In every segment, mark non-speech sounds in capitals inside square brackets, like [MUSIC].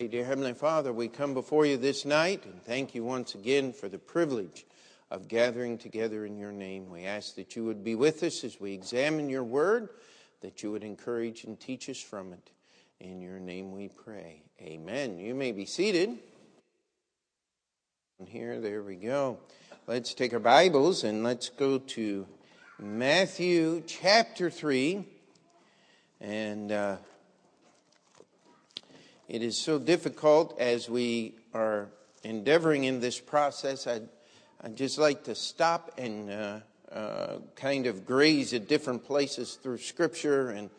Dear Heavenly Father, we come before you this night and thank you once again for the privilege of gathering together in your name. We ask that you would be with us as we examine your word, that you would encourage and teach us from it. In your name we pray. Amen. You may be seated. Here, there we go. Let's take our Bibles and let's go to Matthew chapter 3. And. Uh, it is so difficult as we are endeavoring in this process. I'd, I'd just like to stop and uh, uh, kind of graze at different places through Scripture, and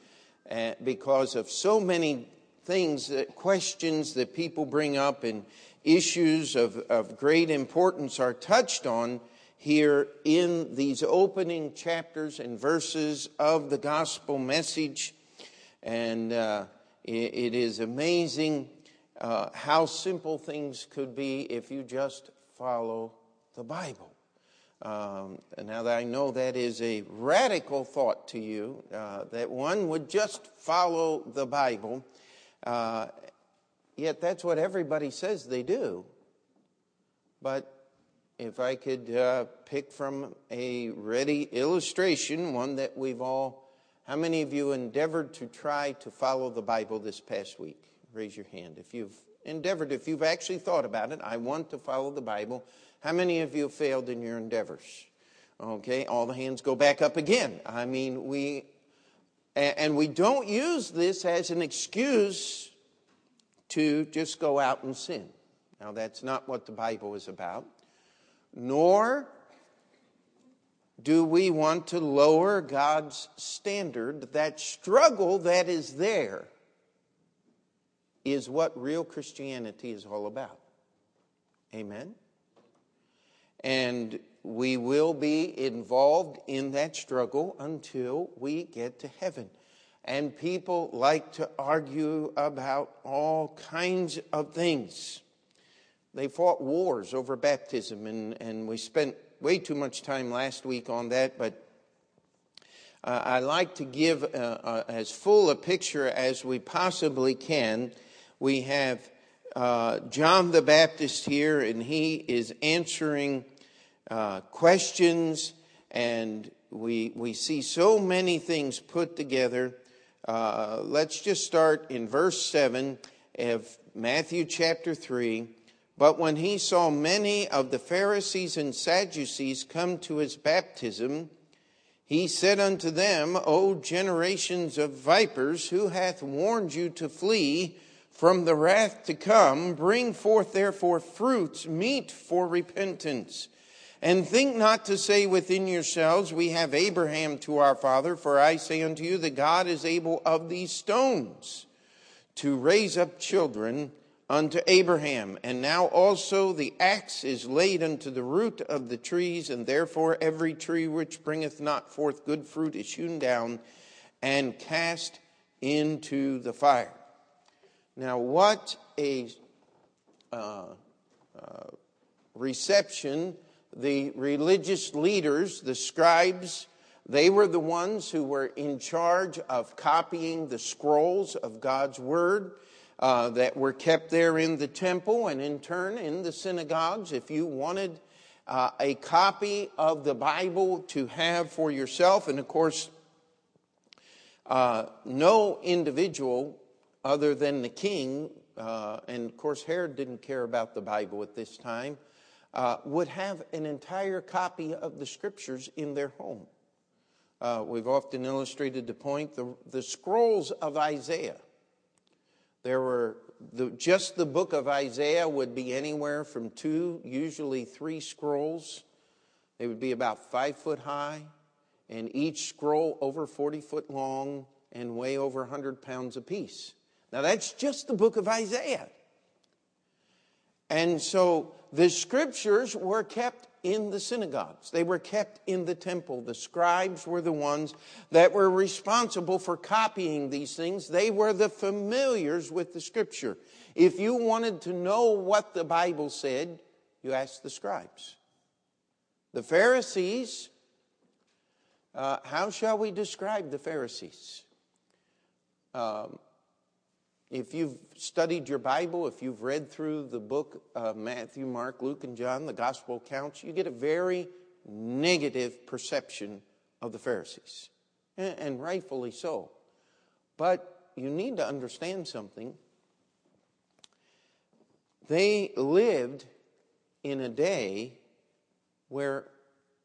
uh, because of so many things, that, questions that people bring up, and issues of, of great importance are touched on here in these opening chapters and verses of the gospel message. And uh, it is amazing uh, how simple things could be if you just follow the Bible. Um, now that I know that is a radical thought to you, uh, that one would just follow the Bible, uh, yet that's what everybody says they do. But if I could uh, pick from a ready illustration, one that we've all how many of you endeavored to try to follow the Bible this past week? Raise your hand. If you've endeavored, if you've actually thought about it, I want to follow the Bible. How many of you failed in your endeavors? Okay, all the hands go back up again. I mean, we, and we don't use this as an excuse to just go out and sin. Now, that's not what the Bible is about. Nor do we want to lower God's standard? That struggle that is there is what real Christianity is all about. Amen? And we will be involved in that struggle until we get to heaven. And people like to argue about all kinds of things. They fought wars over baptism, and, and we spent way too much time last week on that, but uh, I like to give uh, uh, as full a picture as we possibly can. We have uh, John the Baptist here, and he is answering uh, questions, and we, we see so many things put together. Uh, let's just start in verse 7 of Matthew chapter 3. But when he saw many of the Pharisees and Sadducees come to his baptism, he said unto them, O generations of vipers, who hath warned you to flee from the wrath to come? Bring forth therefore fruits meet for repentance. And think not to say within yourselves, We have Abraham to our father, for I say unto you that God is able of these stones to raise up children unto Abraham. And now also the axe is laid unto the root of the trees, and therefore every tree which bringeth not forth good fruit is hewn down and cast into the fire. Now, what a uh, uh, reception the religious leaders, the scribes, they were the ones who were in charge of copying the scrolls of God's word uh, that were kept there in the temple and in turn in the synagogues. If you wanted uh, a copy of the Bible to have for yourself, and of course, uh, no individual other than the king, uh, and of course, Herod didn't care about the Bible at this time, uh, would have an entire copy of the scriptures in their home. Uh, we've often illustrated the point the, the scrolls of Isaiah there were the, just the book of Isaiah would be anywhere from two, usually three scrolls. They would be about five foot high, and each scroll over 40 foot long and weigh over 100 pounds apiece. Now, that's just the book of Isaiah. And so the scriptures were kept in the synagogues. They were kept in the temple. The scribes were the ones that were responsible for copying these things. They were the familiars with the scripture. If you wanted to know what the Bible said, you asked the scribes. The Pharisees, uh, how shall we describe the Pharisees? Um, if you've studied your Bible, if you've read through the book uh, Matthew, Mark, Luke, and John, the gospel accounts, you get a very negative perception of the Pharisees, and, and rightfully so. But you need to understand something. They lived in a day where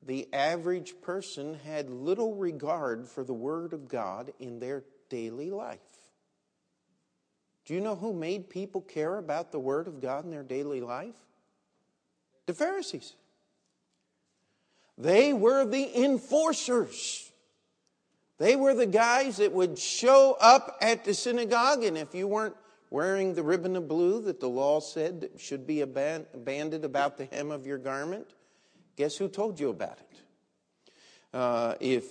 the average person had little regard for the Word of God in their daily life. Do you know who made people care about the Word of God in their daily life? The Pharisees. They were the enforcers. They were the guys that would show up at the synagogue, and if you weren't wearing the ribbon of blue that the law said should be banded about the hem of your garment, guess who told you about it? Uh, if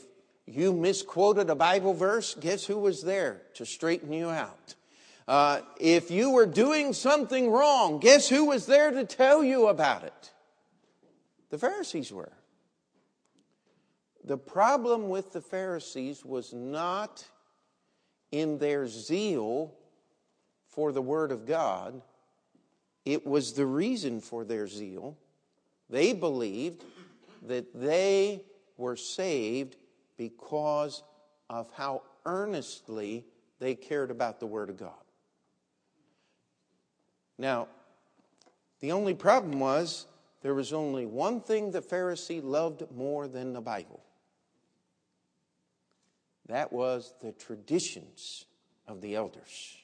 you misquoted a Bible verse, guess who was there to straighten you out? Uh, if you were doing something wrong, guess who was there to tell you about it? The Pharisees were. The problem with the Pharisees was not in their zeal for the Word of God, it was the reason for their zeal. They believed that they were saved because of how earnestly they cared about the Word of God. Now, the only problem was there was only one thing the Pharisee loved more than the Bible that was the traditions of the elders.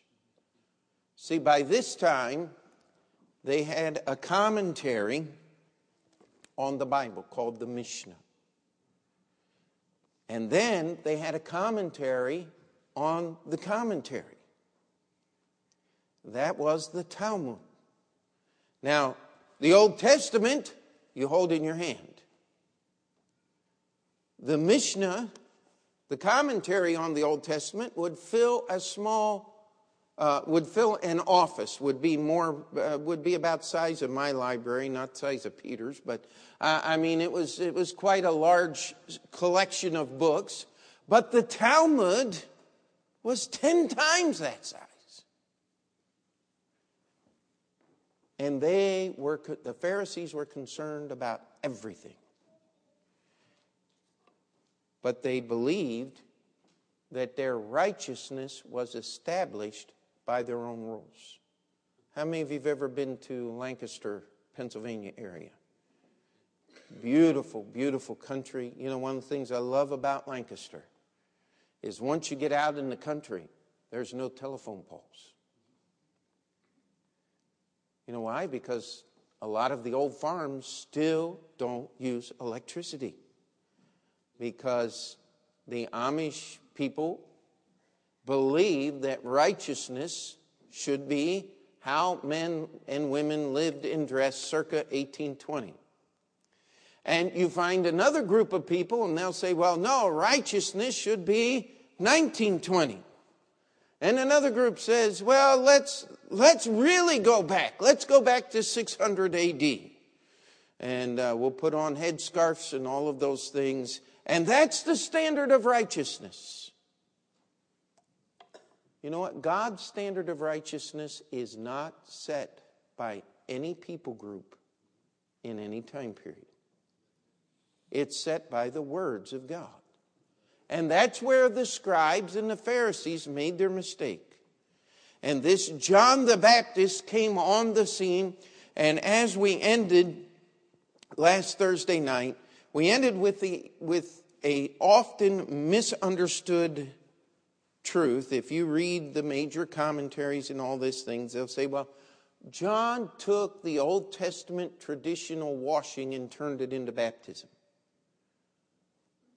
See, by this time, they had a commentary on the Bible called the Mishnah. And then they had a commentary on the commentary. That was the Talmud. Now, the Old Testament you hold in your hand. The Mishnah the commentary on the Old Testament would fill a small, uh, would fill an office, would be more, uh, would be about size of my library, not size of Peter's, but uh, I mean, it was, it was quite a large collection of books. But the Talmud was 10 times that size. And they were, the Pharisees were concerned about everything but they believed that their righteousness was established by their own rules. How many of you have ever been to Lancaster, Pennsylvania area? Beautiful, beautiful country. You know, one of the things I love about Lancaster is once you get out in the country, there's no telephone poles. You know why? Because a lot of the old farms still don't use electricity because the Amish people believe that righteousness should be how men and women lived and dressed circa 1820. And you find another group of people, and they'll say, well, no, righteousness should be 1920. And another group says, well, let's, let's really go back. Let's go back to 600 AD. And uh, we'll put on headscarves and all of those things and that's the standard of righteousness. You know what? God's standard of righteousness is not set by any people group in any time period. It's set by the words of God. And that's where the scribes and the Pharisees made their mistake. And this John the Baptist came on the scene, and as we ended last Thursday night, we ended with, the, with a often misunderstood truth. If you read the major commentaries and all these things, they'll say, well, John took the Old Testament traditional washing and turned it into baptism.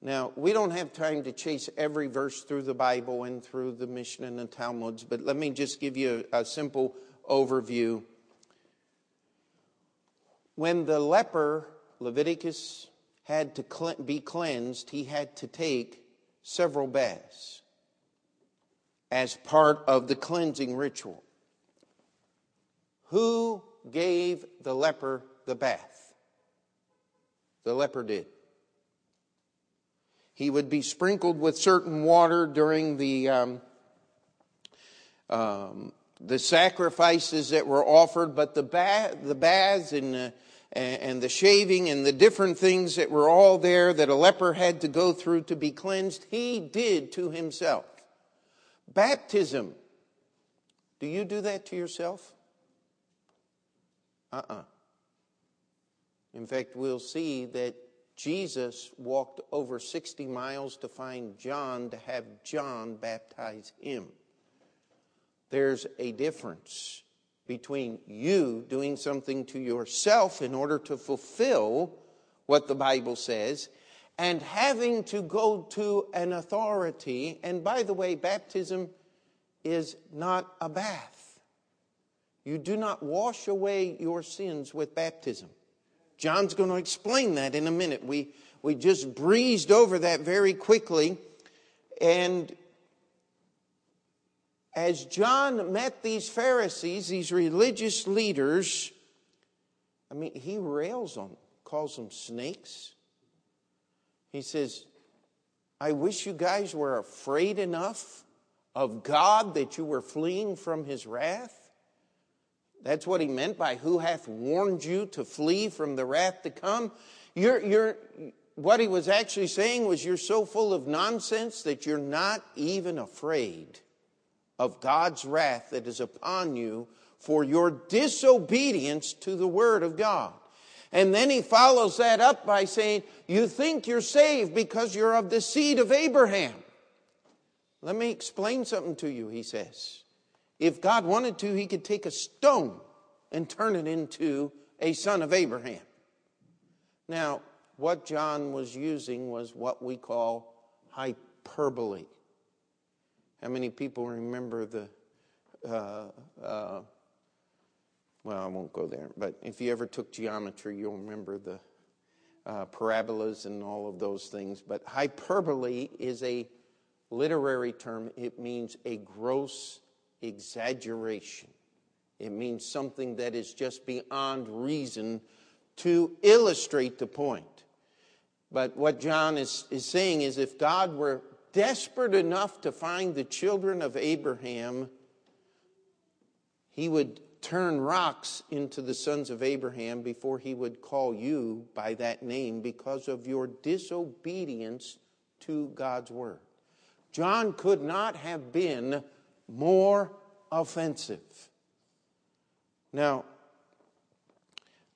Now, we don't have time to chase every verse through the Bible and through the Mishnah and the Talmuds, but let me just give you a, a simple overview. When the leper, Leviticus had to be cleansed, he had to take several baths as part of the cleansing ritual. Who gave the leper the bath? The leper did. He would be sprinkled with certain water during the um, um, the sacrifices that were offered, but the, the baths and, uh, and the shaving and the different things that were all there that a leper had to go through to be cleansed, he did to himself. Baptism. Do you do that to yourself? Uh uh-uh. uh In fact, we'll see that Jesus walked over 60 miles to find John to have John baptize him. There's a difference between you doing something to yourself in order to fulfill what the Bible says and having to go to an authority. And by the way, baptism is not a bath. You do not wash away your sins with baptism. John's going to explain that in a minute. We, we just breezed over that very quickly. And as John met these Pharisees, these religious leaders, I mean, he rails on them, calls them snakes. He says, I wish you guys were afraid enough of God that you were fleeing from his wrath. That's what he meant by who hath warned you to flee from the wrath to come. You're, you're, what he was actually saying was, You're so full of nonsense that you're not even afraid of God's wrath that is upon you for your disobedience to the Word of God. And then he follows that up by saying, You think you're saved because you're of the seed of Abraham. Let me explain something to you, he says. If God wanted to, he could take a stone and turn it into a son of Abraham. Now, what John was using was what we call hyperbole. How many people remember the, uh, uh, well, I won't go there, but if you ever took geometry, you'll remember the uh, parabolas and all of those things. But hyperbole is a literary term, it means a gross exaggeration. It means something that is just beyond reason to illustrate the point. But what John is, is saying is if God were desperate enough to find the children of Abraham, he would turn rocks into the sons of Abraham before he would call you by that name because of your disobedience to God's word. John could not have been more offensive. Now,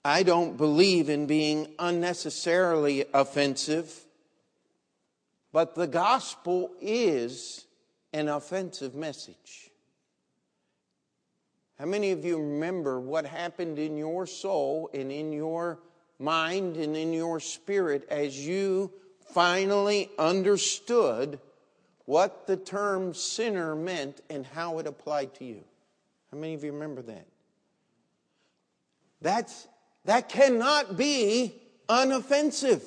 I don't believe in being unnecessarily offensive, but the gospel is an offensive message. How many of you remember what happened in your soul and in your mind and in your spirit as you finally understood what the term sinner meant and how it applied to you. How many of you remember that? That's, that cannot be unoffensive.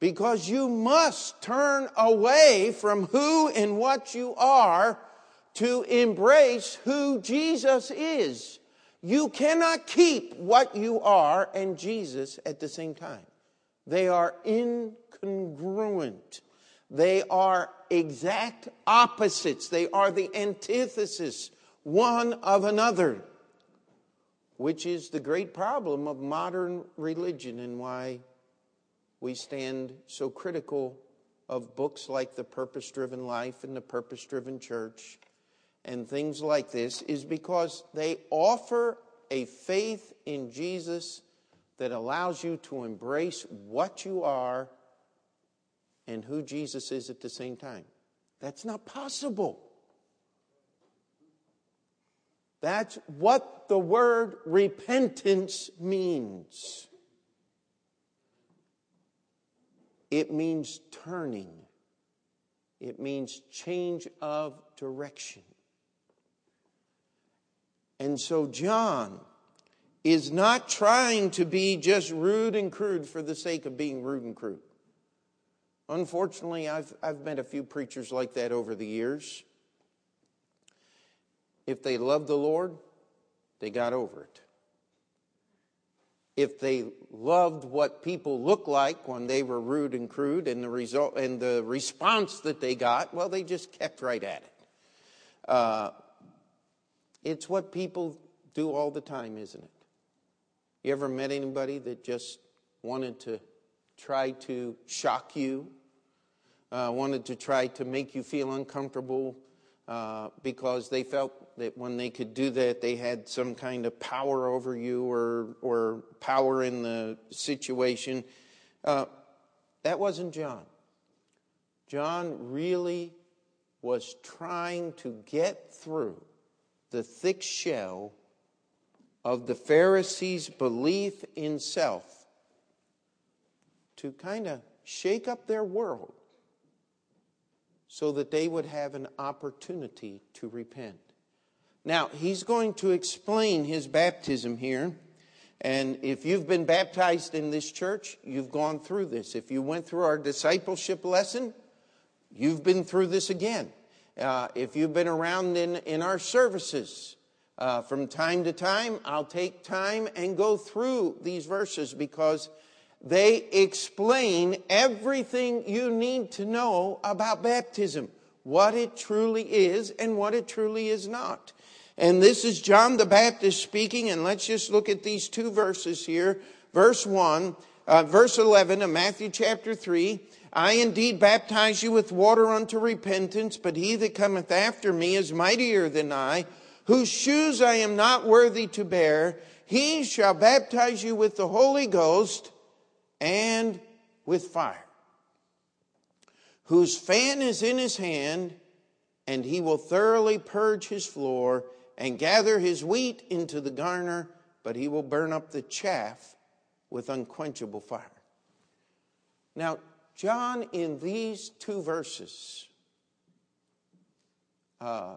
Because you must turn away from who and what you are to embrace who Jesus is. You cannot keep what you are and Jesus at the same time. They are incongruent. They are exact opposites. They are the antithesis one of another, which is the great problem of modern religion and why we stand so critical of books like The Purpose Driven Life and The Purpose Driven Church and things like this is because they offer a faith in Jesus that allows you to embrace what you are and who Jesus is at the same time. That's not possible. That's what the word repentance means. It means turning, it means change of direction. And so, John is not trying to be just rude and crude for the sake of being rude and crude. Unfortunately, I've, I've met a few preachers like that over the years. If they loved the Lord, they got over it. If they loved what people looked like when they were rude and crude and the result and the response that they got, well, they just kept right at it. Uh, it's what people do all the time, isn't it? You ever met anybody that just wanted to try to shock you, uh, wanted to try to make you feel uncomfortable uh, because they felt that when they could do that, they had some kind of power over you or, or power in the situation? Uh, that wasn't John. John really was trying to get through the thick shell of the Pharisees' belief in self to kind of shake up their world so that they would have an opportunity to repent. Now, he's going to explain his baptism here. And if you've been baptized in this church, you've gone through this. If you went through our discipleship lesson, you've been through this again. Uh, if you've been around in, in our services, uh, from time to time, I'll take time and go through these verses because they explain everything you need to know about baptism, what it truly is and what it truly is not. And this is John the Baptist speaking, and let's just look at these two verses here. Verse 1, uh, verse 11 of Matthew chapter 3. I indeed baptize you with water unto repentance, but he that cometh after me is mightier than I whose shoes I am not worthy to bear, he shall baptize you with the Holy Ghost and with fire, whose fan is in his hand, and he will thoroughly purge his floor and gather his wheat into the garner, but he will burn up the chaff with unquenchable fire. Now, John, in these two verses, uh,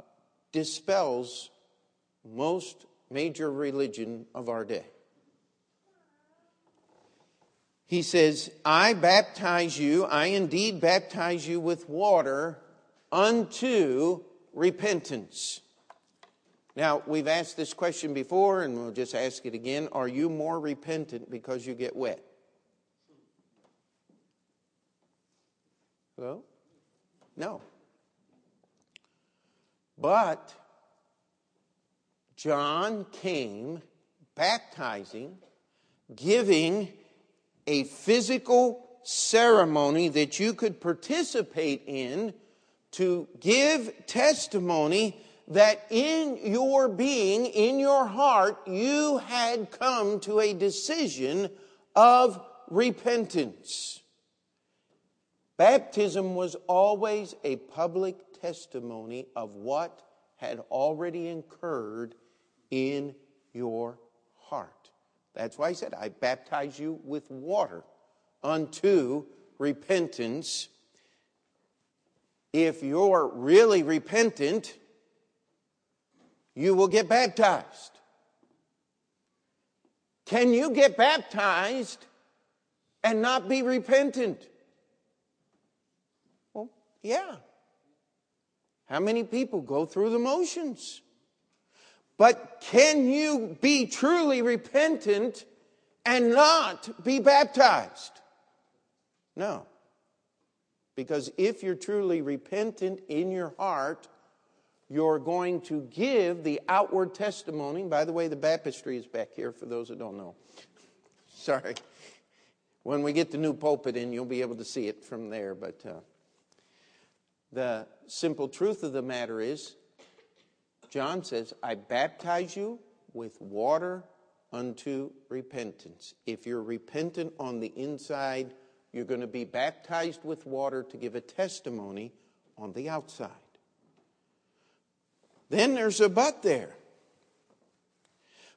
dispels most major religion of our day. He says, I baptize you, I indeed baptize you with water unto repentance. Now, we've asked this question before, and we'll just ask it again. Are you more repentant because you get wet? Well, no. But John came baptizing, giving a physical ceremony that you could participate in to give testimony that in your being, in your heart, you had come to a decision of repentance. Baptism was always a public testimony of what had already incurred in your heart. That's why he said, I baptize you with water unto repentance. If you're really repentant, you will get baptized. Can you get baptized and not be repentant? Well, yeah. How many people go through the motions? But can you be truly repentant and not be baptized? No. Because if you're truly repentant in your heart, you're going to give the outward testimony. By the way, the baptistry is back here for those that don't know. [LAUGHS] Sorry. When we get the new pulpit in, you'll be able to see it from there. But uh, the simple truth of the matter is John says, I baptize you with water unto repentance. If you're repentant on the inside, you're going to be baptized with water to give a testimony on the outside. Then there's a but there.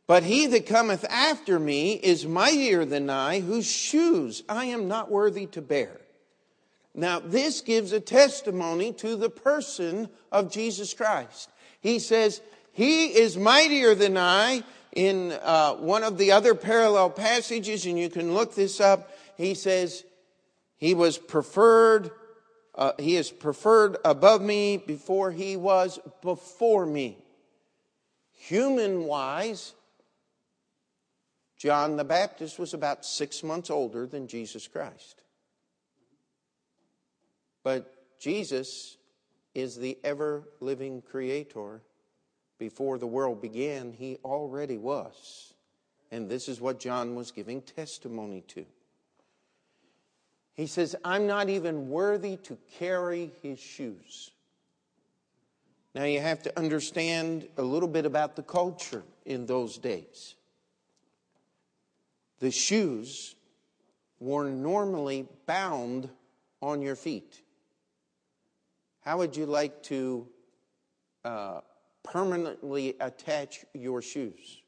But he that cometh after me is mightier than I, whose shoes I am not worthy to bear. Now, this gives a testimony to the person of Jesus Christ. He says, He is mightier than I. In uh, one of the other parallel passages, and you can look this up, he says, He was preferred, uh, He is preferred above me before He was before me. Human wise, John the Baptist was about six months older than Jesus Christ. But Jesus is the ever living creator before the world began, he already was. And this is what John was giving testimony to. He says, I'm not even worthy to carry his shoes. Now, you have to understand a little bit about the culture in those days. The shoes were normally bound on your feet. How would you like to uh, permanently attach your shoes?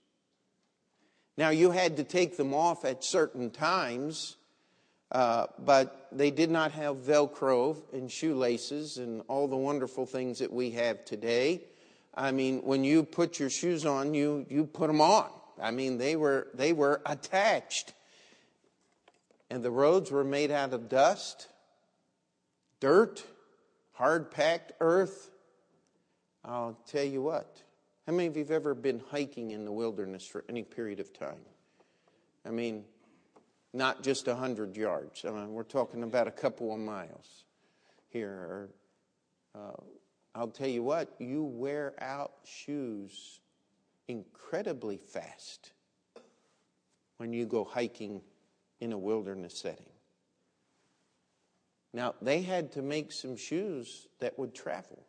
Now, you had to take them off at certain times uh, but they did not have Velcro and shoelaces and all the wonderful things that we have today. I mean, when you put your shoes on, you, you put them on. I mean, they were, they were attached. And the roads were made out of dust, dirt, hard packed earth. I'll tell you what. How many of you have ever been hiking in the wilderness for any period of time? I mean, not just 100 yards. I mean, we're talking about a couple of miles here. Uh, I'll tell you what, you wear out shoes incredibly fast when you go hiking in a wilderness setting. Now, they had to make some shoes that would travel.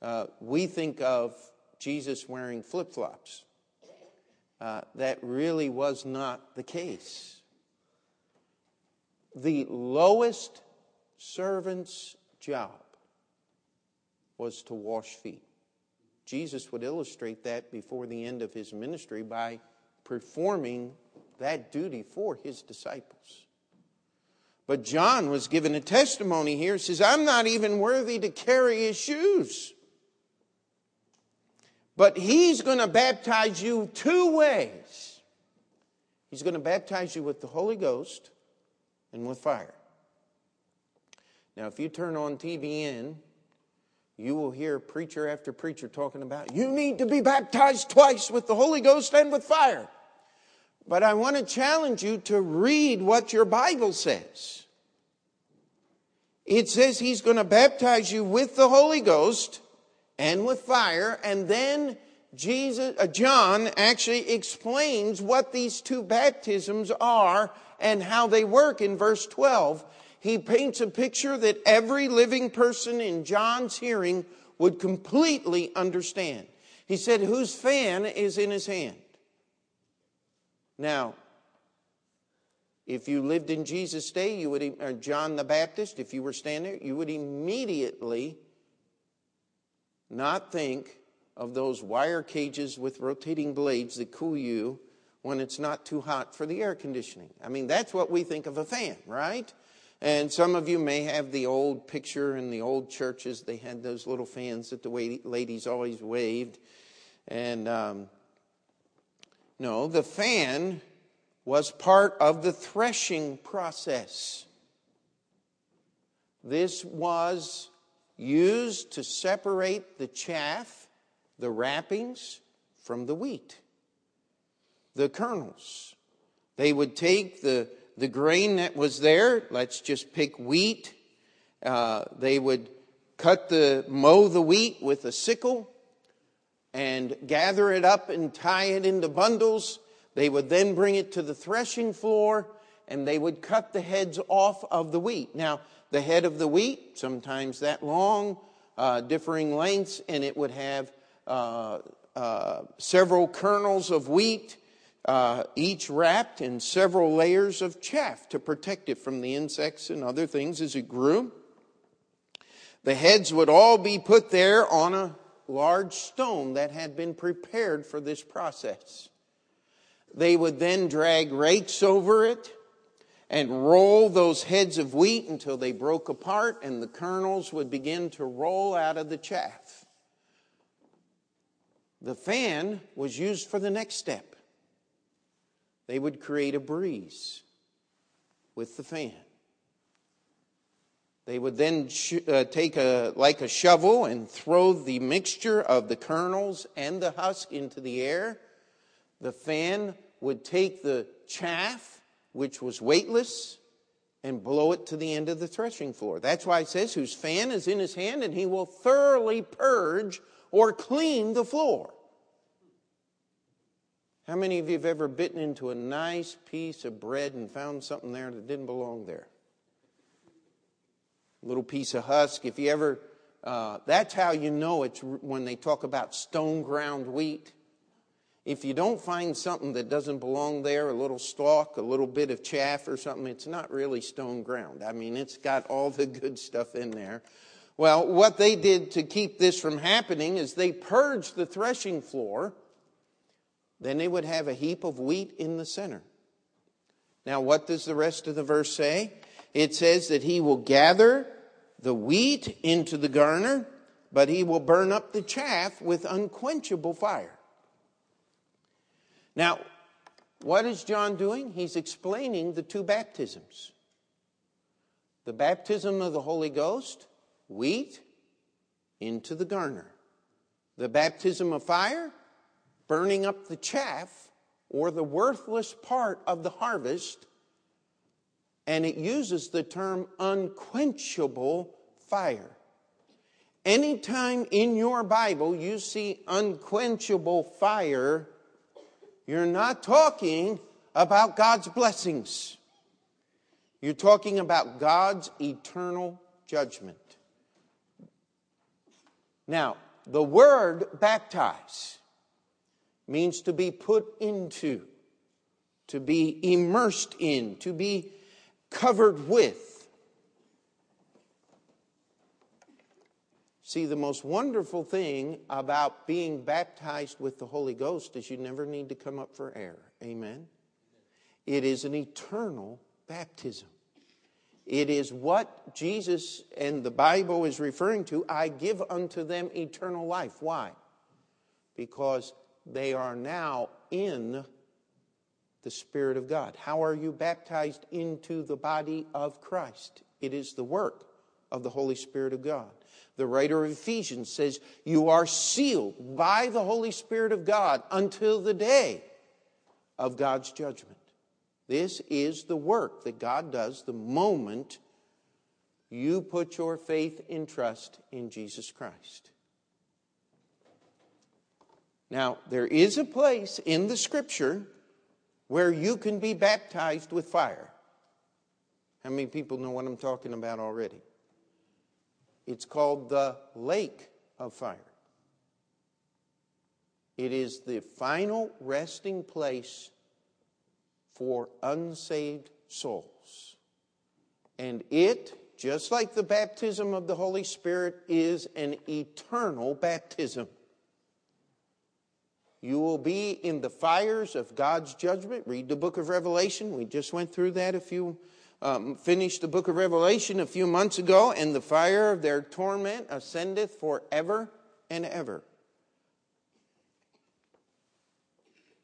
Uh, we think of Jesus wearing flip flops. Uh, that really was not the case. The lowest servant's job was to wash feet. Jesus would illustrate that before the end of his ministry by performing that duty for his disciples. But John was given a testimony here. He says, I'm not even worthy to carry his shoes. But he's going to baptize you two ways. He's going to baptize you with the Holy Ghost and with fire. Now, if you turn on TBN, you will hear preacher after preacher talking about you need to be baptized twice with the Holy Ghost and with fire. But I want to challenge you to read what your Bible says. It says he's going to baptize you with the Holy Ghost and with fire. And then Jesus, uh, John actually explains what these two baptisms are and how they work in verse 12. He paints a picture that every living person in John's hearing would completely understand. He said, Whose fan is in his hand? Now, if you lived in Jesus' day, you would, or John the Baptist, if you were standing there, you would immediately not think of those wire cages with rotating blades that cool you when it's not too hot for the air conditioning. I mean, that's what we think of a fan, right? And some of you may have the old picture in the old churches. They had those little fans that the ladies always waved. And um, no, the fan was part of the threshing process. This was used to separate the chaff, the wrappings, from the wheat, the kernels. They would take the, the grain that was there, let's just pick wheat. Uh, they would cut the, mow the wheat with a sickle and gather it up and tie it into bundles. They would then bring it to the threshing floor and they would cut the heads off of the wheat. Now, the head of the wheat, sometimes that long, uh, differing lengths, and it would have uh, uh, several kernels of wheat, uh, each wrapped in several layers of chaff to protect it from the insects and other things as it grew. The heads would all be put there on a large stone that had been prepared for this process. They would then drag rakes over it and roll those heads of wheat until they broke apart and the kernels would begin to roll out of the chaff. The fan was used for the next step. They would create a breeze with the fan. They would then sh- uh, take a like a shovel and throw the mixture of the kernels and the husk into the air. The fan would take the chaff which was weightless, and blow it to the end of the threshing floor. That's why it says, whose fan is in his hand, and he will thoroughly purge or clean the floor. How many of you have ever bitten into a nice piece of bread and found something there that didn't belong there? Little piece of husk. If you ever, uh, that's how you know it's when they talk about stone ground wheat. If you don't find something that doesn't belong there, a little stalk, a little bit of chaff or something, it's not really stone ground. I mean, it's got all the good stuff in there. Well, what they did to keep this from happening is they purged the threshing floor. Then they would have a heap of wheat in the center. Now, what does the rest of the verse say? It says that he will gather the wheat into the garner, but he will burn up the chaff with unquenchable fire. Now, what is John doing? He's explaining the two baptisms the baptism of the Holy Ghost, wheat, into the garner. The baptism of fire, burning up the chaff or the worthless part of the harvest. And it uses the term unquenchable fire. Anytime in your Bible you see unquenchable fire, you're not talking about God's blessings. You're talking about God's eternal judgment. Now, the word baptize means to be put into, to be immersed in, to be covered with. See, the most wonderful thing about being baptized with the Holy Ghost is you never need to come up for air. Amen? It is an eternal baptism. It is what Jesus and the Bible is referring to. I give unto them eternal life. Why? Because they are now in the Spirit of God. How are you baptized into the body of Christ? It is the work of the Holy Spirit of God. The writer of Ephesians says, You are sealed by the Holy Spirit of God until the day of God's judgment. This is the work that God does the moment you put your faith and trust in Jesus Christ. Now, there is a place in the scripture where you can be baptized with fire. How many people know what I'm talking about already? It's called the lake of fire. It is the final resting place for unsaved souls. And it, just like the baptism of the Holy Spirit, is an eternal baptism. You will be in the fires of God's judgment. Read the book of Revelation. We just went through that a few um, finished the book of Revelation a few months ago, and the fire of their torment ascendeth forever and ever.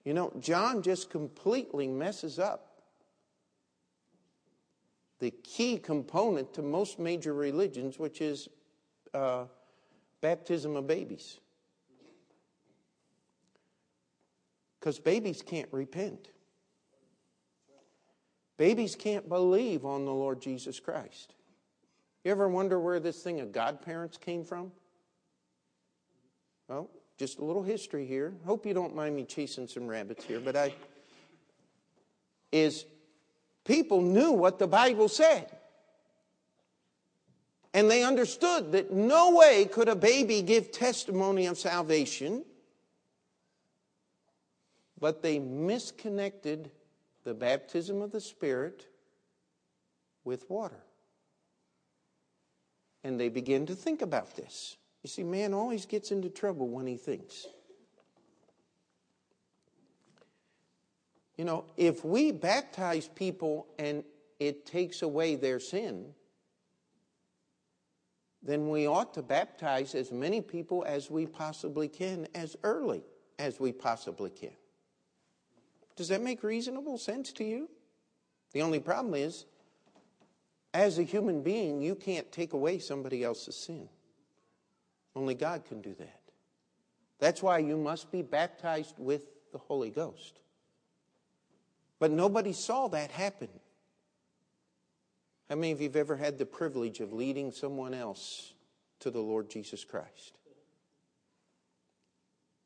You know, John just completely messes up the key component to most major religions, which is uh, baptism of babies. Because babies can't repent. Babies can't believe on the Lord Jesus Christ. You ever wonder where this thing of godparents came from? Well, just a little history here. Hope you don't mind me chasing some rabbits here, but I is people knew what the Bible said. And they understood that no way could a baby give testimony of salvation, but they misconnected the baptism of the Spirit with water. And they begin to think about this. You see, man always gets into trouble when he thinks. You know, if we baptize people and it takes away their sin, then we ought to baptize as many people as we possibly can, as early as we possibly can. Does that make reasonable sense to you? The only problem is, as a human being, you can't take away somebody else's sin. Only God can do that. That's why you must be baptized with the Holy Ghost. But nobody saw that happen. How many of you have ever had the privilege of leading someone else to the Lord Jesus Christ?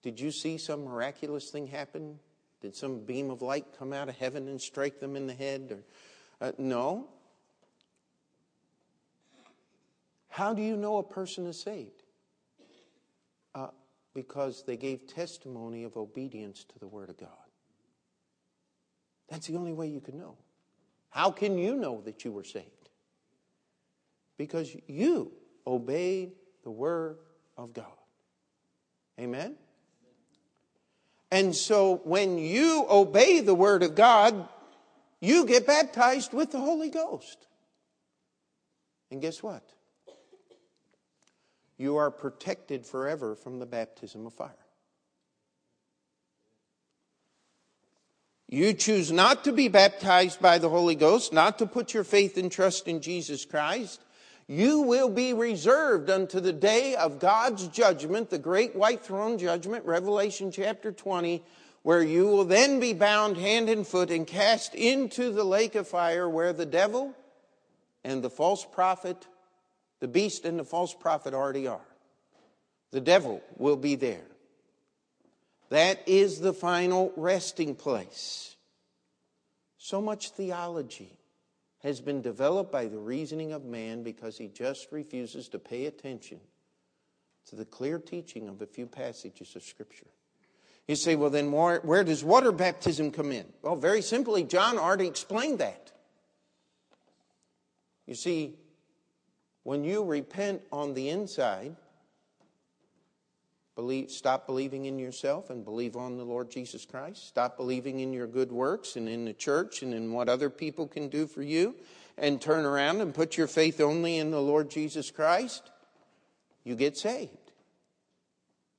Did you see some miraculous thing happen? Did some beam of light come out of heaven and strike them in the head? Or, uh, no. How do you know a person is saved? Uh, because they gave testimony of obedience to the Word of God. That's the only way you can know. How can you know that you were saved? Because you obeyed the Word of God. Amen? And so when you obey the Word of God, you get baptized with the Holy Ghost. And guess what? You are protected forever from the baptism of fire. You choose not to be baptized by the Holy Ghost, not to put your faith and trust in Jesus Christ. You will be reserved unto the day of God's judgment, the great white throne judgment, Revelation chapter 20, where you will then be bound hand and foot and cast into the lake of fire where the devil and the false prophet, the beast and the false prophet already are. The devil will be there. That is the final resting place. So much theology has been developed by the reasoning of man because he just refuses to pay attention to the clear teaching of a few passages of Scripture. You say, well, then where, where does water baptism come in? Well, very simply, John already explained that. You see, when you repent on the inside, Believe, stop believing in yourself and believe on the Lord Jesus Christ. Stop believing in your good works and in the church and in what other people can do for you and turn around and put your faith only in the Lord Jesus Christ. You get saved.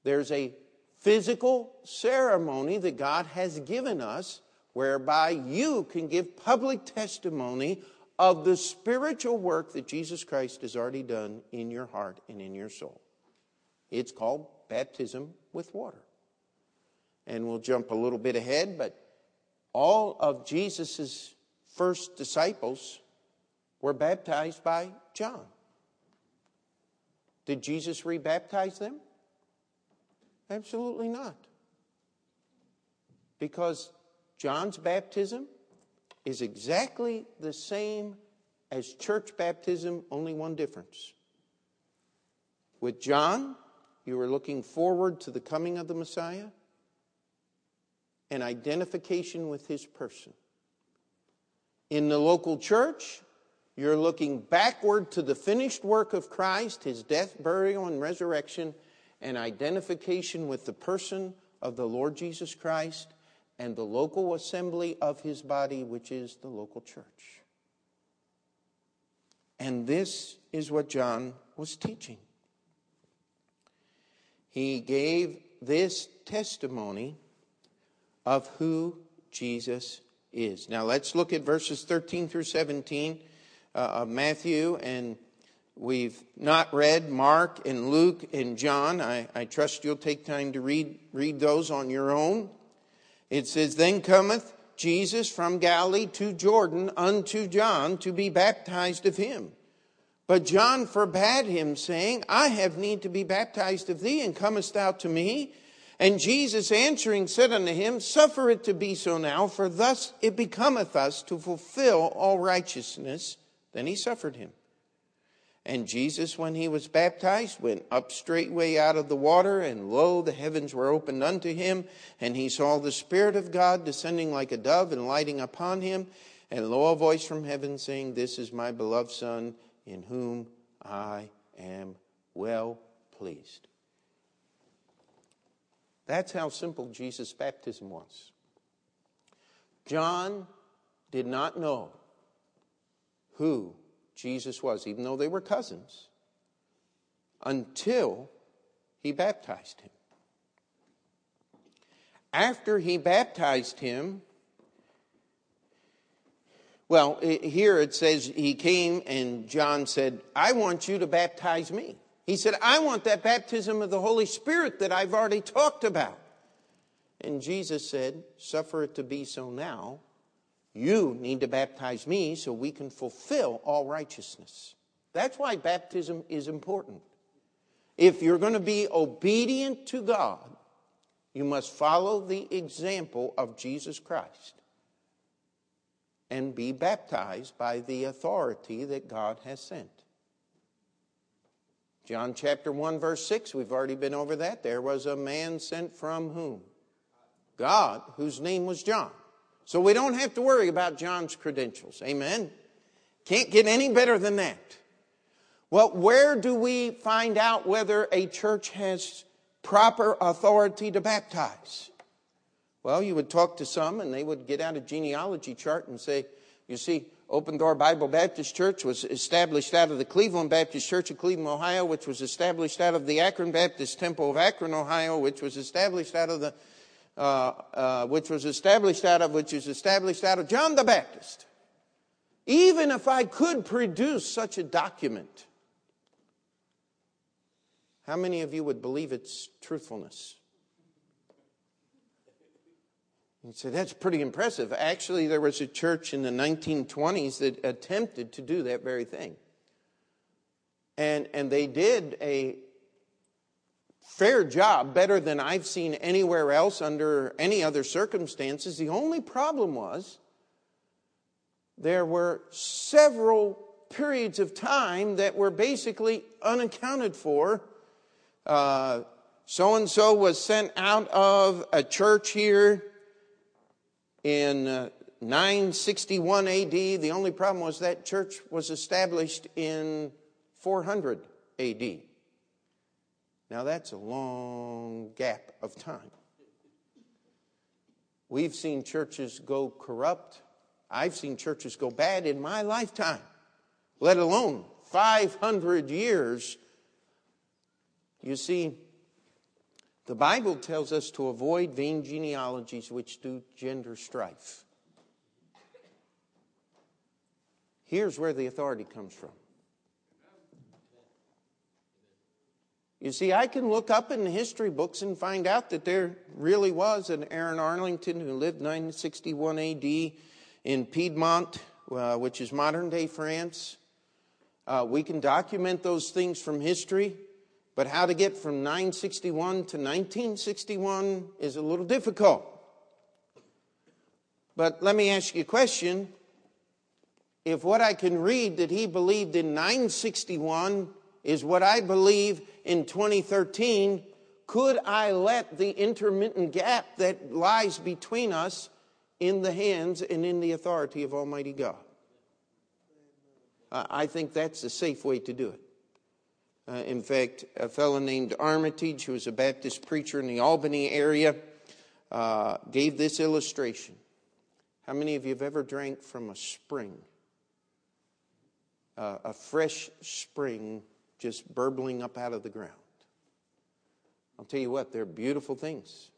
There's a physical ceremony that God has given us whereby you can give public testimony of the spiritual work that Jesus Christ has already done in your heart and in your soul. It's called baptism with water. And we'll jump a little bit ahead, but all of Jesus' first disciples were baptized by John. Did Jesus rebaptize them? Absolutely not. Because John's baptism is exactly the same as church baptism, only one difference. With John, you are looking forward to the coming of the Messiah and identification with his person. In the local church, you're looking backward to the finished work of Christ, his death, burial, and resurrection, and identification with the person of the Lord Jesus Christ and the local assembly of his body, which is the local church. And this is what John was teaching he gave this testimony of who Jesus is. Now let's look at verses 13 through 17 uh, of Matthew, and we've not read Mark and Luke and John. I, I trust you'll take time to read, read those on your own. It says, Then cometh Jesus from Galilee to Jordan unto John to be baptized of him. But John forbade him, saying, I have need to be baptized of thee, and comest thou to me? And Jesus answering said unto him, Suffer it to be so now, for thus it becometh us to fulfill all righteousness. Then he suffered him. And Jesus, when he was baptized, went up straightway out of the water, and lo, the heavens were opened unto him, and he saw the Spirit of God descending like a dove and lighting upon him. And lo, a voice from heaven saying, This is my beloved Son in whom I am well pleased. That's how simple Jesus' baptism was. John did not know who Jesus was, even though they were cousins, until he baptized him. After he baptized him, well, here it says he came and John said, I want you to baptize me. He said, I want that baptism of the Holy Spirit that I've already talked about. And Jesus said, Suffer it to be so now. You need to baptize me so we can fulfill all righteousness. That's why baptism is important. If you're going to be obedient to God, You must follow the example of Jesus Christ and be baptized by the authority that God has sent. John chapter 1, verse 6, we've already been over that. There was a man sent from whom? God, whose name was John. So we don't have to worry about John's credentials. Amen. Can't get any better than that. Well, where do we find out whether a church has proper authority to baptize? Well, you would talk to some and they would get out a genealogy chart and say, you see, Open Door Bible Baptist Church was established out of the Cleveland Baptist Church of Cleveland, Ohio, which was established out of the Akron Baptist Temple of Akron, Ohio, which was established out of the, uh, uh, which was established out of, which is established out of John the Baptist. Even if I could produce such a document, how many of you would believe its truthfulness? You say, that's pretty impressive. Actually, there was a church in the 1920s that attempted to do that very thing. And, and they did a fair job, better than I've seen anywhere else under any other circumstances. The only problem was there were several periods of time that were basically unaccounted for. So and so was sent out of a church here in uh, 961 AD. The only problem was that church was established in 400 AD. Now that's a long gap of time. We've seen churches go corrupt. I've seen churches go bad in my lifetime, let alone 500 years. You see, the Bible tells us to avoid vain genealogies which do gender strife. Here's where the authority comes from. You see, I can look up in the history books and find out that there really was an Aaron Arlington who lived 961 AD in Piedmont, uh, which is modern day France. Uh, we can document those things from history. But how to get from 961 to 1961 is a little difficult. But let me ask you a question. If what I can read that he believed in 961 is what I believe in 2013, could I let the intermittent gap that lies between us in the hands and in the authority of Almighty God? I think that's a safe way to do it. Uh, in fact, a fellow named Armitage, who was a Baptist preacher in the Albany area, uh, gave this illustration. How many of you have ever drank from a spring? Uh, a fresh spring just burbling up out of the ground. I'll tell you what, they're beautiful things.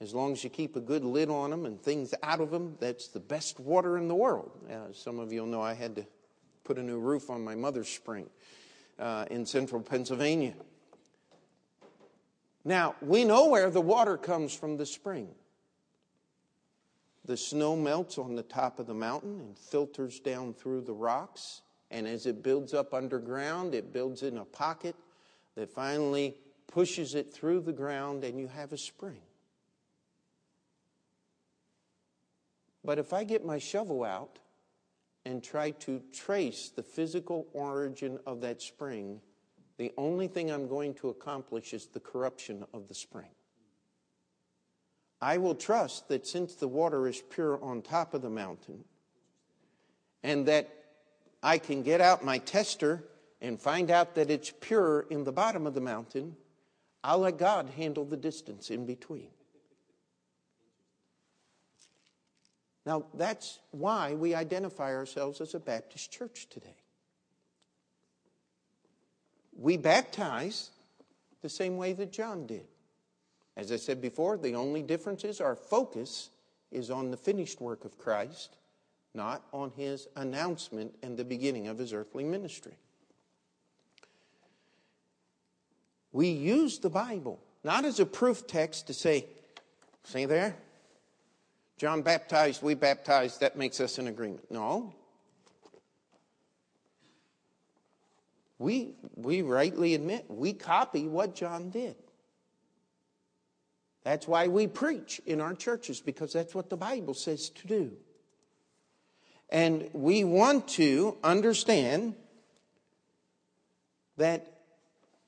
As long as you keep a good lid on them and things out of them, that's the best water in the world. Uh, some of you know I had to put a new roof on my mother's spring uh, in central Pennsylvania. Now, we know where the water comes from the spring. The snow melts on the top of the mountain and filters down through the rocks. And as it builds up underground, it builds in a pocket that finally pushes it through the ground, and you have a spring. But if I get my shovel out and try to trace the physical origin of that spring, the only thing I'm going to accomplish is the corruption of the spring. I will trust that since the water is pure on top of the mountain, and that I can get out my tester and find out that it's pure in the bottom of the mountain, I'll let God handle the distance in between. Now, that's why we identify ourselves as a Baptist church today. We baptize the same way that John did. As I said before, the only difference is our focus is on the finished work of Christ, not on his announcement and the beginning of his earthly ministry. We use the Bible not as a proof text to say, see there, John baptized, we baptized, that makes us in agreement. No. We, we rightly admit we copy what John did. That's why we preach in our churches, because that's what the Bible says to do. And we want to understand that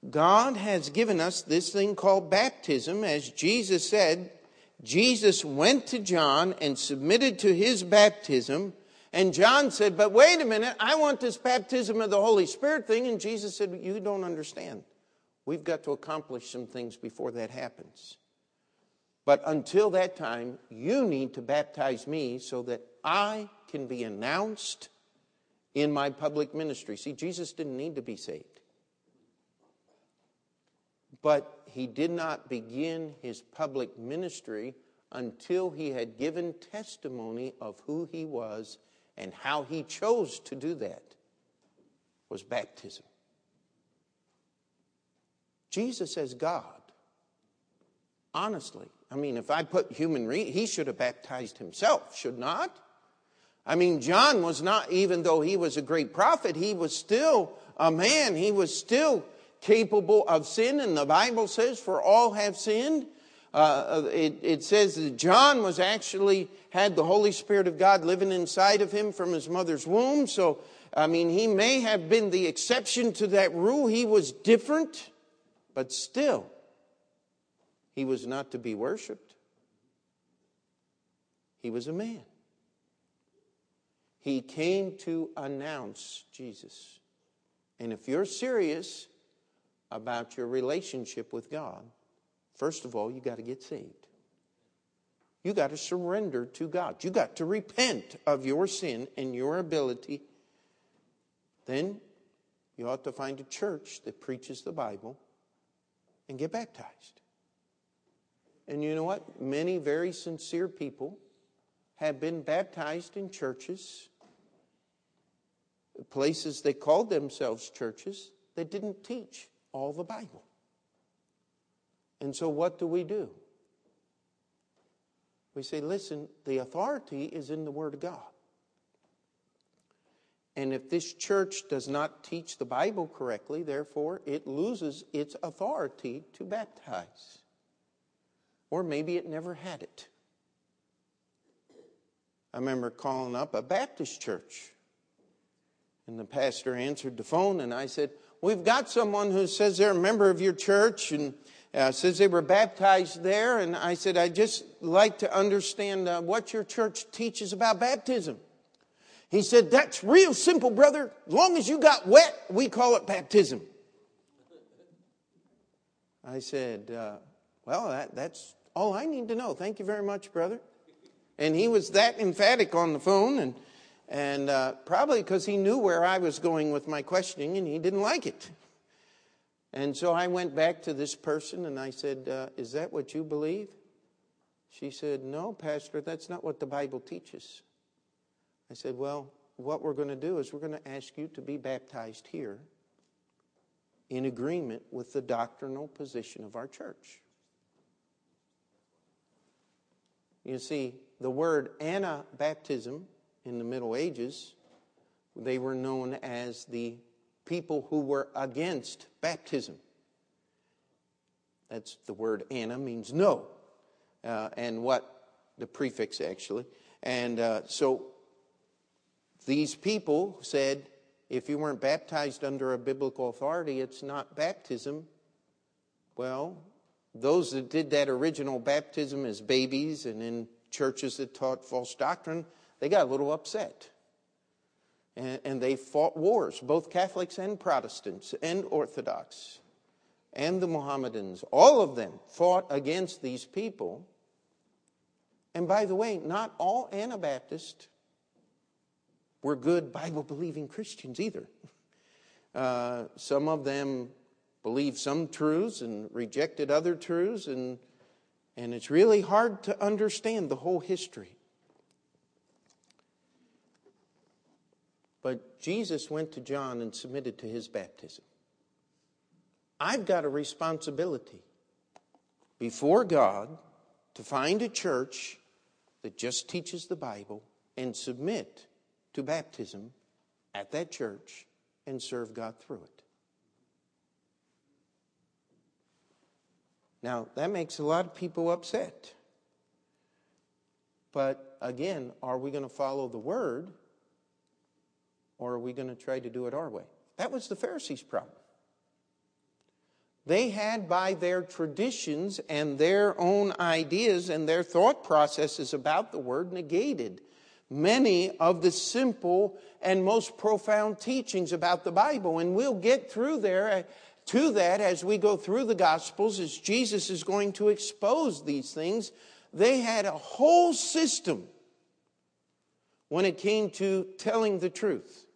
God has given us this thing called baptism. As Jesus said, Jesus went to John and submitted to his baptism. And John said, But wait a minute, I want this baptism of the Holy Spirit thing. And Jesus said, You don't understand. We've got to accomplish some things before that happens. But until that time, you need to baptize me so that I can be announced in my public ministry. See, Jesus didn't need to be saved. But he did not begin his public ministry until he had given testimony of who he was and how he chose to do that was baptism. Jesus as God, honestly, I mean, if I put human, re- he should have baptized himself, should not? I mean, John was not, even though he was a great prophet, he was still a man. He was still capable of sin. And the Bible says, for all have sinned. Uh, it, it says that John was actually had the Holy Spirit of God living inside of him from his mother's womb. So, I mean, he may have been the exception to that rule. He was different, but still, he was not to be worshiped. He was a man. He came to announce Jesus. And if you're serious about your relationship with God, first of all, you got to get saved. You got to surrender to God. You got to repent of your sin and your ability. Then you ought to find a church that preaches the Bible and get baptized. And you know what? Many very sincere people have been baptized in churches, places they called themselves churches that didn't teach all the Bible. And so, what do we do? We say, listen, the authority is in the Word of God. And if this church does not teach the Bible correctly, therefore, it loses its authority to baptize. Or maybe it never had it. I remember calling up a Baptist church. And the pastor answered the phone, and I said, We've got someone who says they're a member of your church and uh, says they were baptized there. And I said, I'd just like to understand uh, what your church teaches about baptism. He said, That's real simple, brother. As long as you got wet, we call it baptism. I said, uh, Well, that, that's all I need to know. Thank you very much, brother. And he was that emphatic on the phone. And and uh, probably because he knew where I was going with my questioning and he didn't like it. And so I went back to this person and I said, uh, Is that what you believe? She said, No, Pastor, that's not what the Bible teaches. I said, Well, what we're going to do is we're going to ask you to be baptized here in agreement with the doctrinal position of our church. You see, the word Anabaptism in the Middle Ages, they were known as the people who were against baptism. That's the word Anna means no, uh, and what the prefix actually. And uh, so these people said if you weren't baptized under a biblical authority, it's not baptism. Well, those that did that original baptism as babies and in churches that taught false doctrine, they got a little upset. And, and they fought wars, both Catholics and Protestants and Orthodox and the Mohammedans. All of them fought against these people. And by the way, not all Anabaptists were good Bible believing Christians either. [LAUGHS] Uh, some of them believed some truths and rejected other truths, and, and it's really hard to understand the whole history. But Jesus went to John and submitted to his baptism. I've got a responsibility before God to find a church that just teaches the Bible and submit to baptism at that church and serve God through it. Now, that makes a lot of people upset. But again, are we going to follow the word or are we going to try to do it our way? That was the Pharisees' problem. They had, by their traditions and their own ideas and their thought processes about the word, negated many of the simple and most profound teachings about the Bible. And we'll get through there uh, to that as we go through the Gospels, as Jesus is going to expose these things. They had a whole system when it came to telling the truth.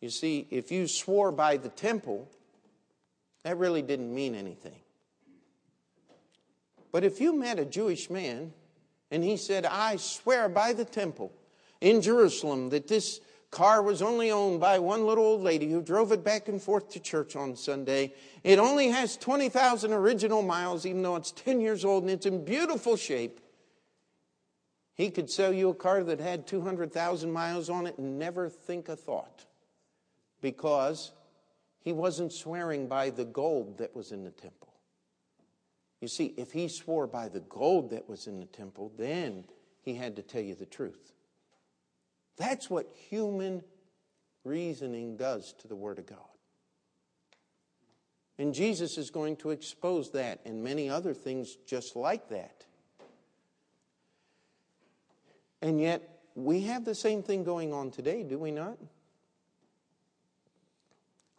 You see, if you swore by the temple, that really didn't mean anything. But if you met a Jewish man and he said, I swear by the temple in Jerusalem that this car was only owned by one little old lady who drove it back and forth to church on Sunday. It only has 20,000 original miles, even though it's 10 years old and it's in beautiful shape. He could sell you a car that had 200,000 miles on it and never think a thought because he wasn't swearing by the gold that was in the temple. You see, if he swore by the gold that was in the temple, then he had to tell you the truth. That's what human reasoning does to the Word of God. And Jesus is going to expose that and many other things just like that. And yet, we have the same thing going on today, do we not?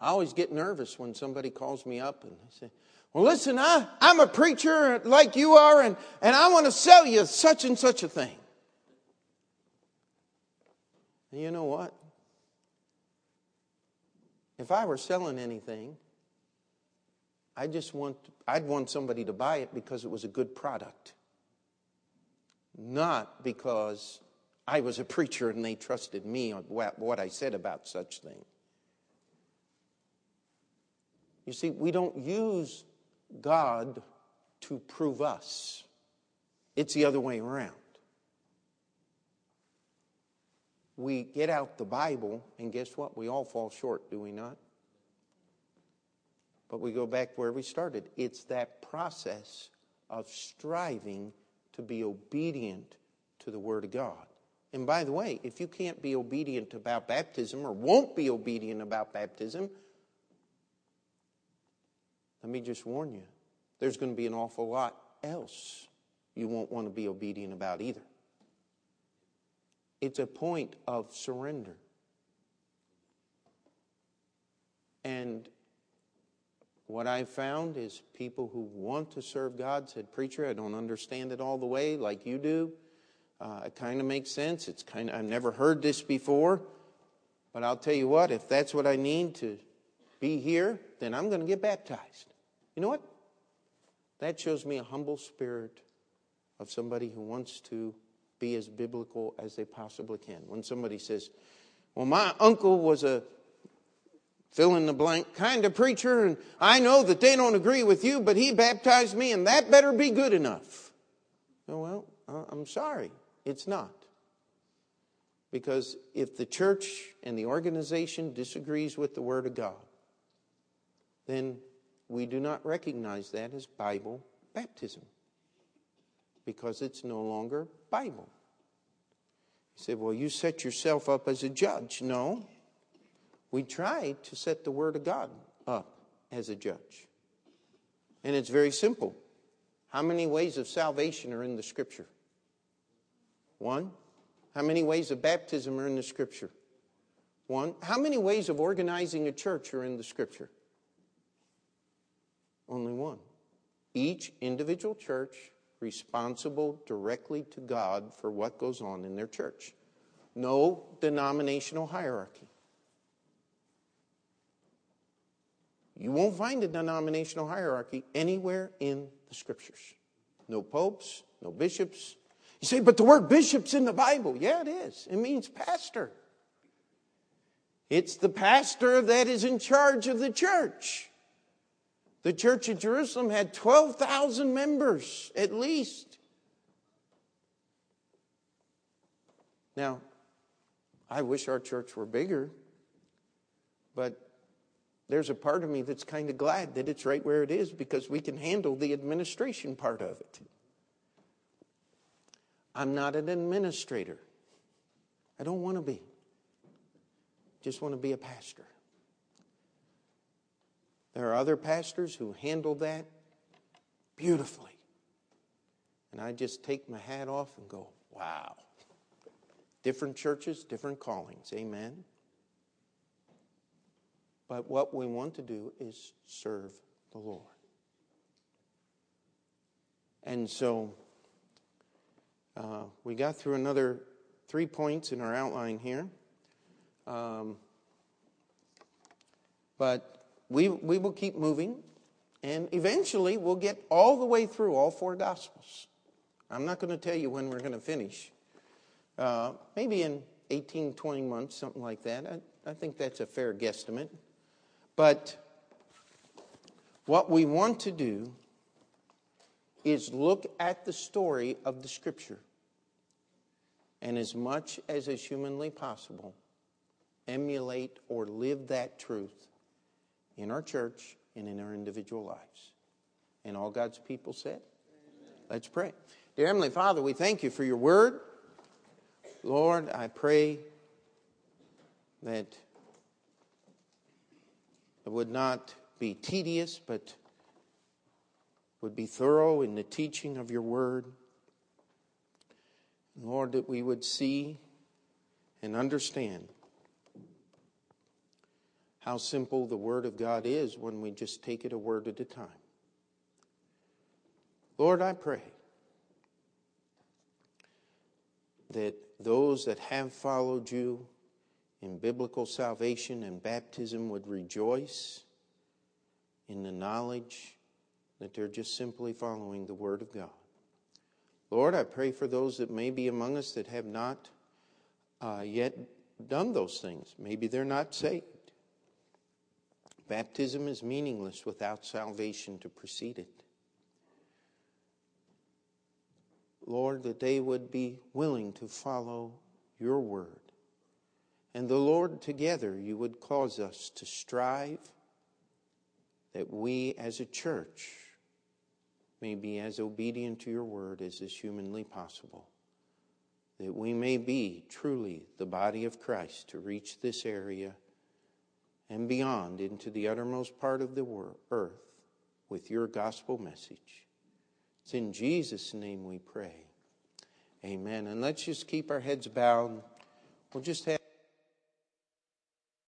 I always get nervous when somebody calls me up and they say, Well, listen, I, I'm a preacher like you are, and, and I want to sell you such and such a thing. And you know what? If I were selling anything, I just want I'd want somebody to buy it because it was a good product. Not because I was a preacher and they trusted me on what I said about such thing. You see, we don't use God to prove us. It's the other way around. we get out the Bible, and guess what? We all fall short, do we not? But we go back where we started. It's that process of striving to be obedient to the Word of God. And by the way, if you can't be obedient about baptism or won't be obedient about baptism, let me just warn you there's going to be an awful lot else you won't want to be obedient about either. It's a point of surrender. And what I've found is people who want to serve God said, Preacher, I don't understand it all the way like you do. Uh, it kind of makes sense. It's kind of, I've never heard this before. But I'll tell you what, if that's what I need to be here, then I'm going to get baptized. You know what? That shows me a humble spirit of somebody who wants to be as biblical as they possibly can. When somebody says, Well, my uncle was a fill in the blank kind of preacher, and I know that they don't agree with you, but he baptized me, and that better be good enough. Oh, well, I'm sorry, it's not. Because if the church and the organization disagrees with the Word of God, then we do not recognize that as Bible baptism because it's no longer Bible. You say, well, you set yourself up as a judge. No. We try to set the Word of God up as a judge. And it's very simple. How many ways of salvation are in the Scripture? One. How many ways of baptism are in the Scripture? One. How many ways of organizing a church are in the Scripture? Only one. Each individual church responsible directly to God for what goes on in their church. No denominational hierarchy. You won't find a denominational hierarchy anywhere in the scriptures. No popes, no bishops. You say, but the word bishop's in the Bible. Yeah, it is. It means pastor. It's the pastor that is in charge of the church. The church of Jerusalem had 12,000 members at least. Now, I wish our church were bigger, but there's a part of me that's kind of glad that it's right where it is because we can handle the administration part of it. I'm not an administrator. I don't want to be. Just want to be a pastor. There are other pastors who handle that beautifully. And I just take my hat off and go, wow. Different churches, different callings. Amen. But what we want to do is serve the Lord. And so uh, we got through another three points in our outline here. Um, but we, we will keep moving, and eventually we'll get all the way through all four Gospels. I'm not going to tell you when we're going to finish. Uh, maybe in 18, 20 months, something like that. I, I think that's a fair guesstimate. But what we want to do is look at the story of the Scripture and, as much as is humanly possible, emulate or live that truth in our church and in our individual lives. And all God's people said, Let's pray. Dear Heavenly Father, we thank you for your word. Lord, I pray that would not be tedious, but would be thorough in the teaching of your word. Lord, that we would see and understand how simple the Word of God is when we just take it a word at a time. Lord, I pray that those that have followed you in biblical salvation and baptism would rejoice in the knowledge that they're just simply following the Word of God. Lord, I pray for those that may be among us that have not uh, yet done those things. Maybe they're not saved. Baptism is meaningless without salvation to precede it. Lord, that they would be willing to follow your word. And the Lord, together, you would cause us to strive that we as a church may be as obedient to your word as is humanly possible. That we may be truly the body of Christ to reach this area and beyond into the uttermost part of the earth with your gospel message. It's in Jesus' name we pray. Amen. And let's just keep our heads bowed. We'll just have.